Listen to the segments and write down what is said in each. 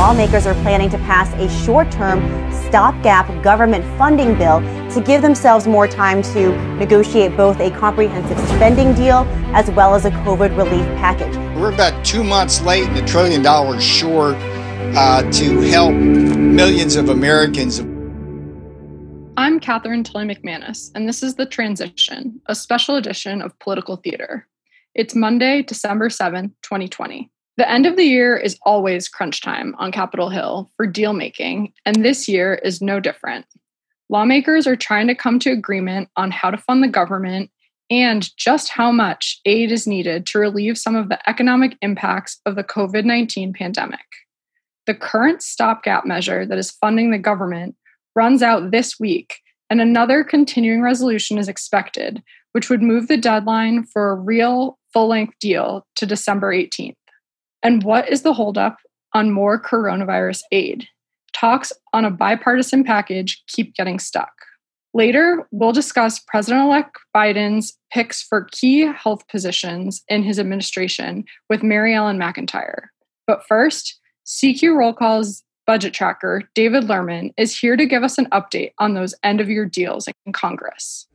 lawmakers are planning to pass a short term stopgap government funding bill to give themselves more time to negotiate both a comprehensive spending deal as well as a COVID relief package. We're about two months late and a trillion dollars short uh, to help millions of Americans. I'm Katherine Tully McManus, and this is The Transition, a special edition of Political Theater. It's Monday, December 7th, 2020. The end of the year is always crunch time on Capitol Hill for deal making, and this year is no different. Lawmakers are trying to come to agreement on how to fund the government and just how much aid is needed to relieve some of the economic impacts of the COVID 19 pandemic. The current stopgap measure that is funding the government runs out this week, and another continuing resolution is expected, which would move the deadline for a real full length deal to December 18th. And what is the holdup on more coronavirus aid? Talks on a bipartisan package keep getting stuck. Later, we'll discuss President elect Biden's picks for key health positions in his administration with Mary Ellen McIntire. But first, CQ Roll Call's budget tracker, David Lerman, is here to give us an update on those end of year deals in Congress.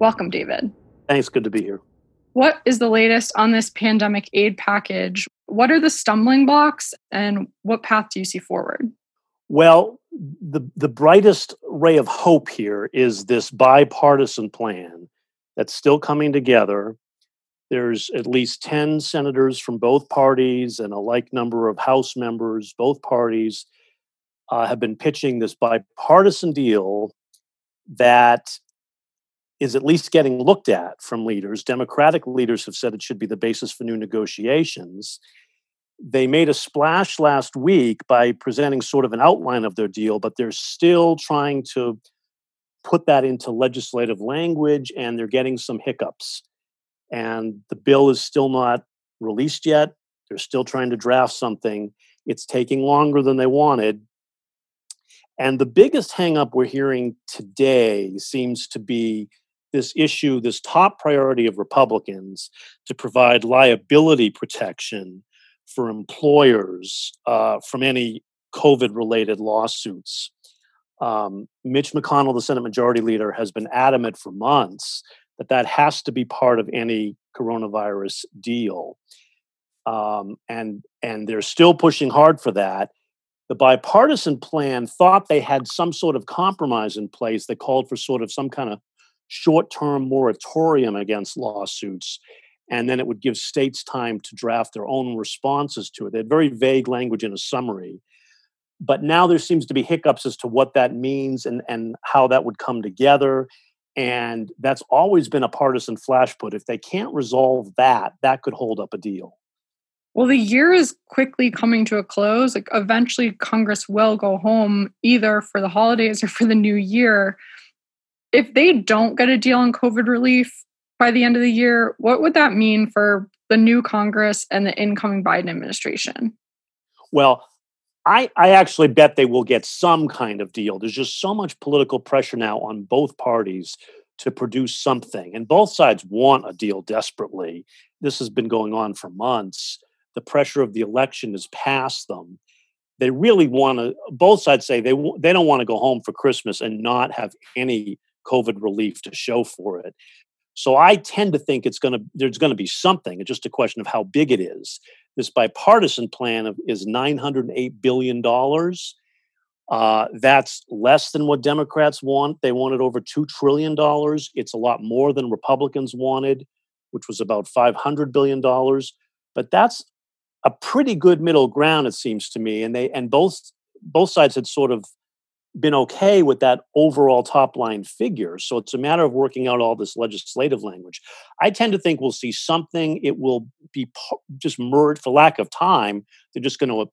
Welcome, David. Thanks. Good to be here. What is the latest on this pandemic aid package? What are the stumbling blocks and what path do you see forward? Well, the, the brightest ray of hope here is this bipartisan plan that's still coming together. There's at least 10 senators from both parties and a like number of House members, both parties uh, have been pitching this bipartisan deal that is at least getting looked at from leaders. Democratic leaders have said it should be the basis for new negotiations. They made a splash last week by presenting sort of an outline of their deal, but they're still trying to put that into legislative language and they're getting some hiccups. And the bill is still not released yet. They're still trying to draft something. It's taking longer than they wanted. And the biggest hangup we're hearing today seems to be this issue, this top priority of Republicans to provide liability protection for employers uh, from any COVID related lawsuits. Um, Mitch McConnell, the Senate Majority Leader, has been adamant for months that that has to be part of any coronavirus deal. Um, and and they're still pushing hard for that. The bipartisan plan thought they had some sort of compromise in place that called for sort of some kind of short term moratorium against lawsuits. And then it would give states time to draft their own responses to it. They had very vague language in a summary. But now there seems to be hiccups as to what that means and, and how that would come together. And that's always been a partisan flash put. If they can't resolve that, that could hold up a deal. Well, the year is quickly coming to a close. Like eventually Congress will go home either for the holidays or for the new year if they don't get a deal on COVID relief by the end of the year, what would that mean for the new Congress and the incoming Biden administration? Well, I, I actually bet they will get some kind of deal. There's just so much political pressure now on both parties to produce something, and both sides want a deal desperately. This has been going on for months. The pressure of the election is past them. They really want to. Both sides say they they don't want to go home for Christmas and not have any COVID relief to show for it. So I tend to think it's going to there's going to be something. It's just a question of how big it is. This bipartisan plan of, is 908 billion dollars. Uh, that's less than what Democrats want. They wanted over two trillion dollars. It's a lot more than Republicans wanted, which was about 500 billion dollars. But that's a pretty good middle ground, it seems to me. And they and both both sides had sort of been okay with that overall top line figure. So it's a matter of working out all this legislative language. I tend to think we'll see something. It will be just merged for lack of time. They're just going to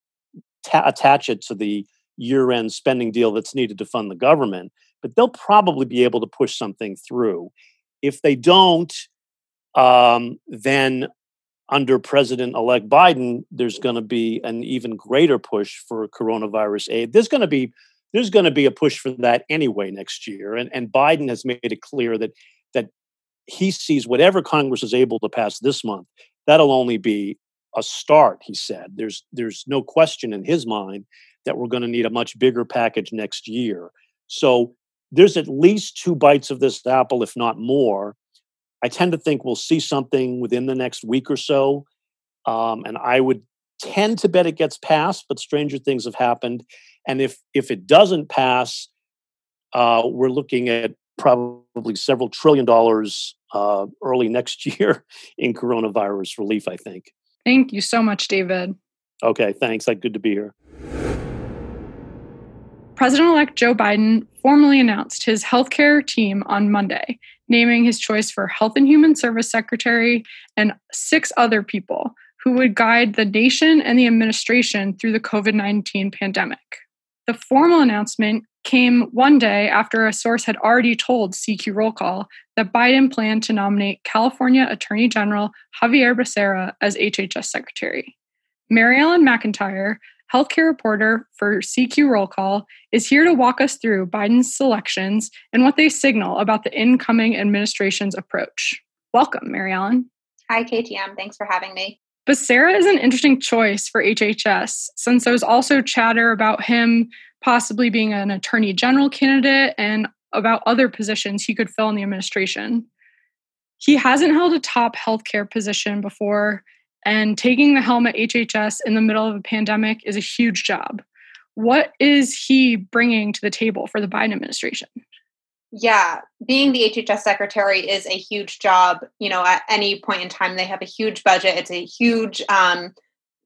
attach it to the year end spending deal that's needed to fund the government. But they'll probably be able to push something through. If they don't, um, then under President elect Biden, there's going to be an even greater push for coronavirus aid. There's going to be there's going to be a push for that anyway next year. And, and Biden has made it clear that that he sees whatever Congress is able to pass this month, that'll only be a start. He said there's there's no question in his mind that we're going to need a much bigger package next year. So there's at least two bites of this apple, if not more. I tend to think we'll see something within the next week or so. Um, and I would tend to bet it gets passed, but stranger things have happened. And if if it doesn't pass, uh, we're looking at probably several trillion dollars uh, early next year in coronavirus relief. I think. Thank you so much, David. Okay, thanks. Like, good to be here. President elect Joe Biden formally announced his healthcare team on Monday, naming his choice for Health and Human Service Secretary and six other people who would guide the nation and the administration through the COVID 19 pandemic. The formal announcement came one day after a source had already told CQ Roll Call that Biden planned to nominate California Attorney General Xavier Becerra as HHS Secretary. Mary Ellen McIntire, healthcare reporter for CQ Roll Call, is here to walk us through Biden's selections and what they signal about the incoming administration's approach. Welcome, Mary Ellen. Hi, KTM. Thanks for having me. Becerra is an interesting choice for HHS since there's also chatter about him possibly being an attorney general candidate and about other positions he could fill in the administration. He hasn't held a top healthcare position before, and taking the helm at HHS in the middle of a pandemic is a huge job. What is he bringing to the table for the Biden administration? Yeah, being the HHS secretary is a huge job. You know, at any point in time, they have a huge budget. It's a huge um,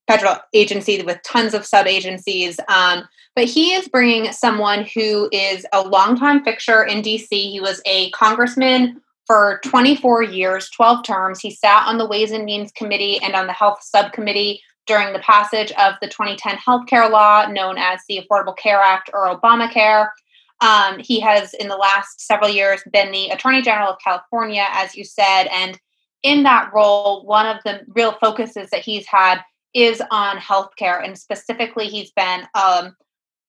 federal agency with tons of sub agencies. Um, but he is bringing someone who is a longtime fixture in DC. He was a congressman for 24 years, 12 terms. He sat on the Ways and Means Committee and on the Health Subcommittee during the passage of the 2010 healthcare law, known as the Affordable Care Act or Obamacare. Um, he has, in the last several years, been the Attorney General of California, as you said. And in that role, one of the real focuses that he's had is on healthcare. And specifically, he's been um,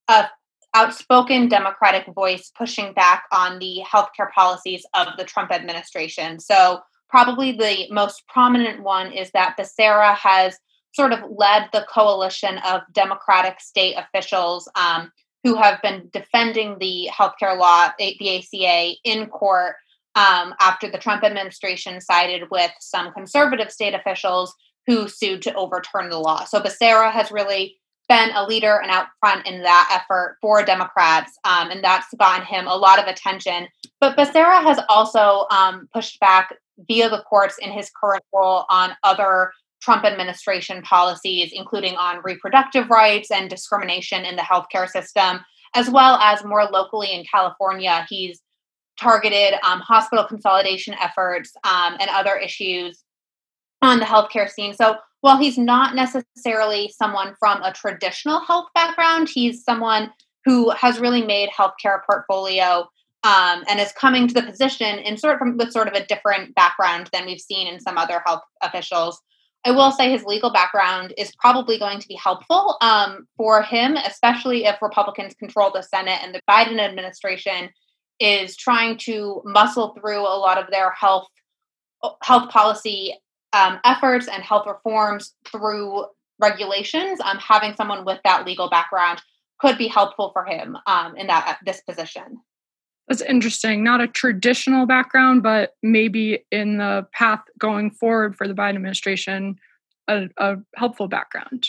a outspoken Democratic voice pushing back on the healthcare policies of the Trump administration. So, probably the most prominent one is that Becerra has sort of led the coalition of Democratic state officials um, who have been defending the healthcare law, the ACA, in court um, after the Trump administration sided with some conservative state officials who sued to overturn the law. So Becerra has really been a leader and out front in that effort for Democrats, um, and that's gotten him a lot of attention. But Becerra has also um, pushed back via the courts in his current role on other Trump administration policies, including on reproductive rights and discrimination in the healthcare system, as well as more locally in California. He's targeted um, hospital consolidation efforts um, and other issues on the healthcare scene. So while he's not necessarily someone from a traditional health background, he's someone who has really made healthcare portfolio um, and is coming to the position in sort of with sort of a different background than we've seen in some other health officials. I will say his legal background is probably going to be helpful um, for him, especially if Republicans control the Senate and the Biden administration is trying to muscle through a lot of their health health policy um, efforts and health reforms through regulations, um, having someone with that legal background could be helpful for him um, in that this position. That's interesting. Not a traditional background, but maybe in the path going forward for the Biden administration, a, a helpful background.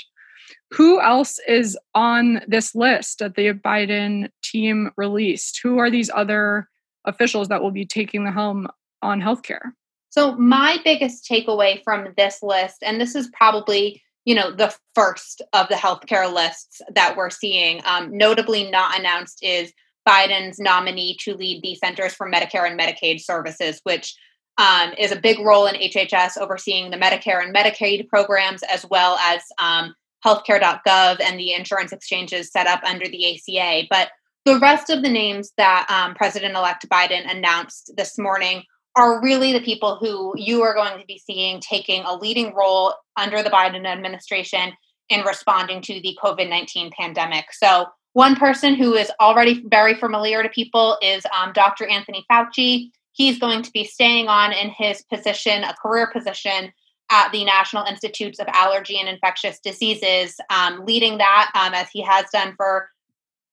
Who else is on this list that the Biden team released? Who are these other officials that will be taking the helm on healthcare? So, my biggest takeaway from this list, and this is probably you know the first of the healthcare lists that we're seeing, um, notably not announced, is Biden's nominee to lead the Centers for Medicare and Medicaid Services, which um, is a big role in HHS overseeing the Medicare and Medicaid programs, as well as um, healthcare.gov and the insurance exchanges set up under the ACA. But the rest of the names that um, President elect Biden announced this morning are really the people who you are going to be seeing taking a leading role under the Biden administration in responding to the COVID 19 pandemic. So, one person who is already very familiar to people is um, Dr. Anthony Fauci. He's going to be staying on in his position, a career position, at the National Institutes of Allergy and Infectious Diseases, um, leading that um, as he has done for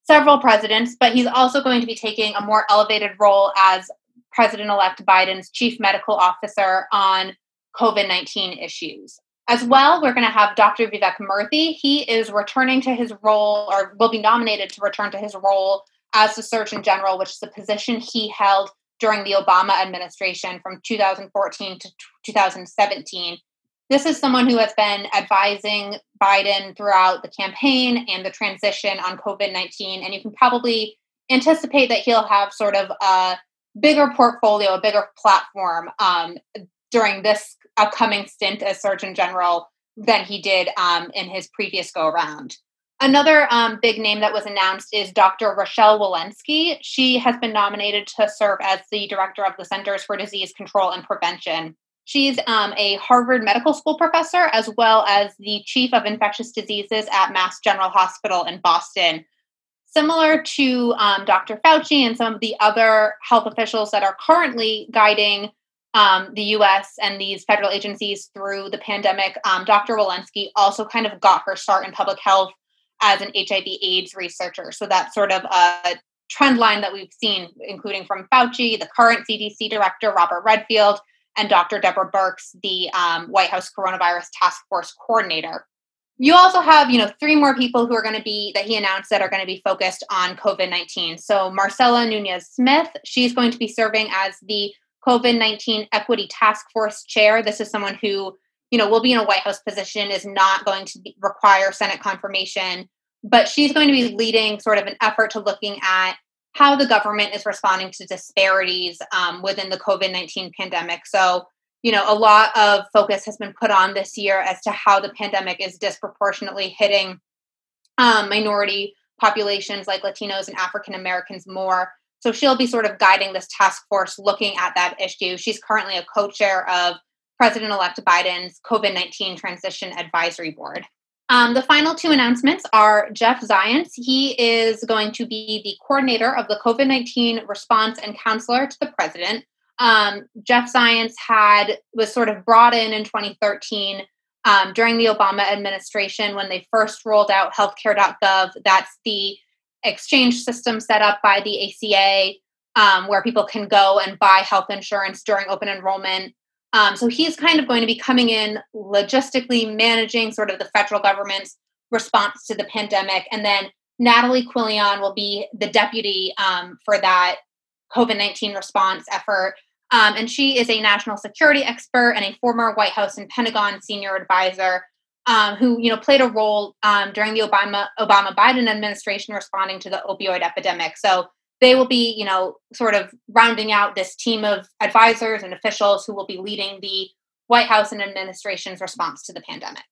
several presidents. But he's also going to be taking a more elevated role as President elect Biden's chief medical officer on COVID 19 issues. As well, we're going to have Dr. Vivek Murthy. He is returning to his role, or will be nominated to return to his role as the Surgeon General, which is a position he held during the Obama administration from 2014 to 2017. This is someone who has been advising Biden throughout the campaign and the transition on COVID 19. And you can probably anticipate that he'll have sort of a bigger portfolio, a bigger platform um, during this upcoming stint as Surgeon General than he did um, in his previous go around. Another um, big name that was announced is Dr. Rochelle Walensky. She has been nominated to serve as the director of the Centers for Disease Control and Prevention. She's um, a Harvard Medical School professor as well as the chief of infectious diseases at Mass General Hospital in Boston. Similar to um, Dr. Fauci and some of the other health officials that are currently guiding um, the US and these federal agencies through the pandemic, um, Dr. Walensky also kind of got her start in public health as an HIV AIDS researcher. So that's sort of a trend line that we've seen, including from Fauci, the current CDC director, Robert Redfield, and Dr. Deborah Birx, the um, White House Coronavirus Task Force coordinator. You also have, you know, three more people who are going to be that he announced that are going to be focused on COVID 19. So Marcella Nunez Smith, she's going to be serving as the COVID 19 Equity Task Force chair. This is someone who, you know, will be in a White House position, is not going to be, require Senate confirmation, but she's going to be leading sort of an effort to looking at how the government is responding to disparities um, within the COVID 19 pandemic. So, you know, a lot of focus has been put on this year as to how the pandemic is disproportionately hitting um, minority populations like Latinos and African Americans more. So she'll be sort of guiding this task force looking at that issue. She's currently a co chair of President elect Biden's COVID 19 Transition Advisory Board. Um, the final two announcements are Jeff Zients. He is going to be the coordinator of the COVID 19 response and counselor to the president. Um, Jeff Zients had was sort of brought in in 2013 um, during the Obama administration when they first rolled out healthcare.gov. That's the exchange system set up by the ACA um, where people can go and buy health insurance during open enrollment. Um, so he's kind of going to be coming in logistically managing sort of the federal government's response to the pandemic. And then Natalie Quillian will be the deputy um, for that COVID 19 response effort. Um, and she is a national security expert and a former White House and Pentagon senior advisor um, who you know played a role um, during the Obama Obama Biden administration responding to the opioid epidemic. So they will be, you know, sort of rounding out this team of advisors and officials who will be leading the White House and administration's response to the pandemic.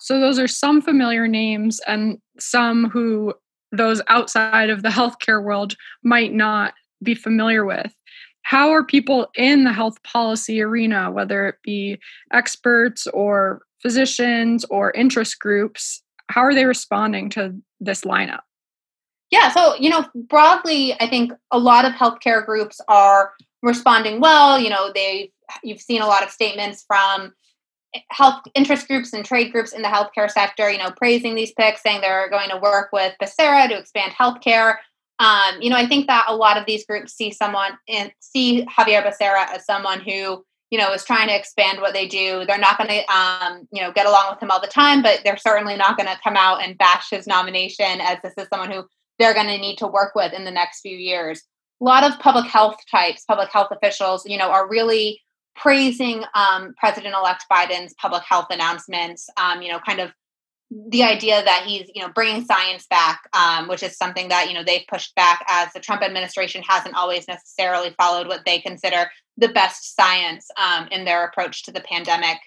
So those are some familiar names and some who those outside of the healthcare world might not be familiar with. How are people in the health policy arena, whether it be experts or physicians or interest groups, how are they responding to this lineup? Yeah, so you know, broadly, I think a lot of healthcare groups are responding well. You know, they you've seen a lot of statements from health interest groups and trade groups in the healthcare sector. You know, praising these picks, saying they're going to work with Becerra to expand healthcare. Um, you know, I think that a lot of these groups see someone and see Xavier Becerra as someone who you know is trying to expand what they do. They're not going to um, you know get along with him all the time, but they're certainly not going to come out and bash his nomination as this is someone who they're going to need to work with in the next few years. A lot of public health types, public health officials, you know, are really praising um, President-elect Biden's public health announcements. Um, you know, kind of the idea that he's you know bringing science back, um, which is something that you know they've pushed back as the Trump administration hasn't always necessarily followed what they consider the best science um, in their approach to the pandemic.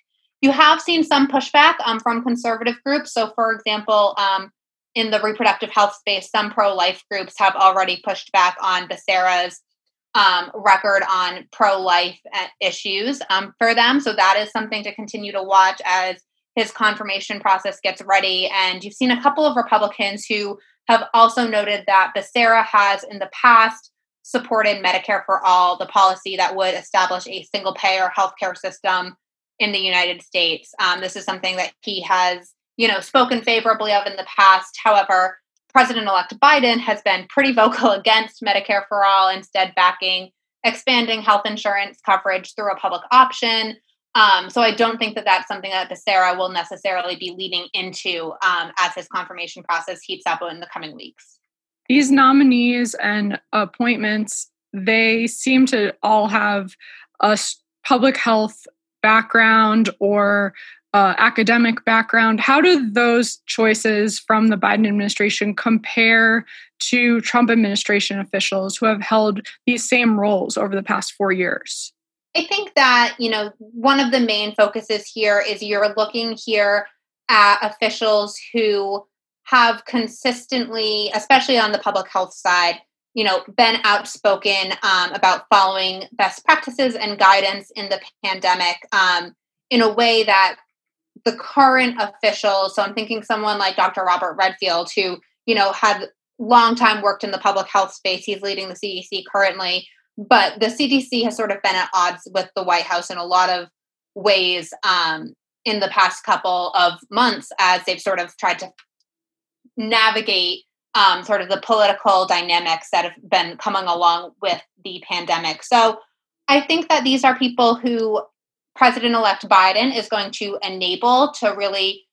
You have seen some pushback um, from conservative groups. So, for example, um, in the reproductive health space, some pro life groups have already pushed back on Becerra's um, record on pro life uh, issues um, for them. So that is something to continue to watch as his confirmation process gets ready. And you've seen a couple of Republicans who have also noted that Becerra has in the past supported Medicare for All, the policy that would establish a single payer healthcare system in the United States. Um, this is something that he has, you know, spoken favorably of in the past. However, President-elect Biden has been pretty vocal against Medicare for all, instead backing expanding health insurance coverage through a public option. Um, so I don't think that that's something that Becerra will necessarily be leading into um, as his confirmation process heats up in the coming weeks. These nominees and appointments, they seem to all have a public health background or uh, academic background. How do those choices from the Biden administration compare to Trump administration officials who have held these same roles over the past four years? I think that, you know, one of the main focuses here is you're looking here at officials who have consistently, especially on the public health side, you know, been outspoken um, about following best practices and guidance in the pandemic um, in a way that the current officials, so I'm thinking someone like Dr. Robert Redfield, who, you know, had long time worked in the public health space. He's leading the CDC currently but the CDC has sort of been at odds with the White House in a lot of ways um, in the past couple of months as they've sort of tried to navigate um, sort of the political dynamics that have been coming along with the pandemic. So I think that these are people who President elect Biden is going to enable to really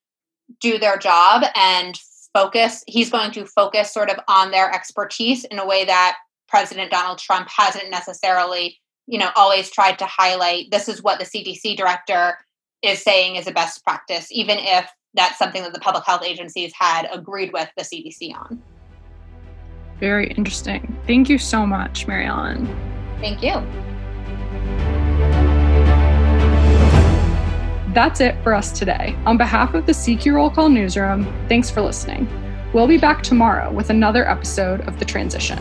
do their job and focus. He's going to focus sort of on their expertise in a way that President Donald Trump hasn't necessarily, you know, always tried to highlight this is what the CDC director is saying is a best practice, even if that's something that the public health agencies had agreed with the CDC on. Very interesting. Thank you so much, Mary Ellen. Thank you. That's it for us today. On behalf of the CQ Roll Call Newsroom, thanks for listening. We'll be back tomorrow with another episode of The Transition.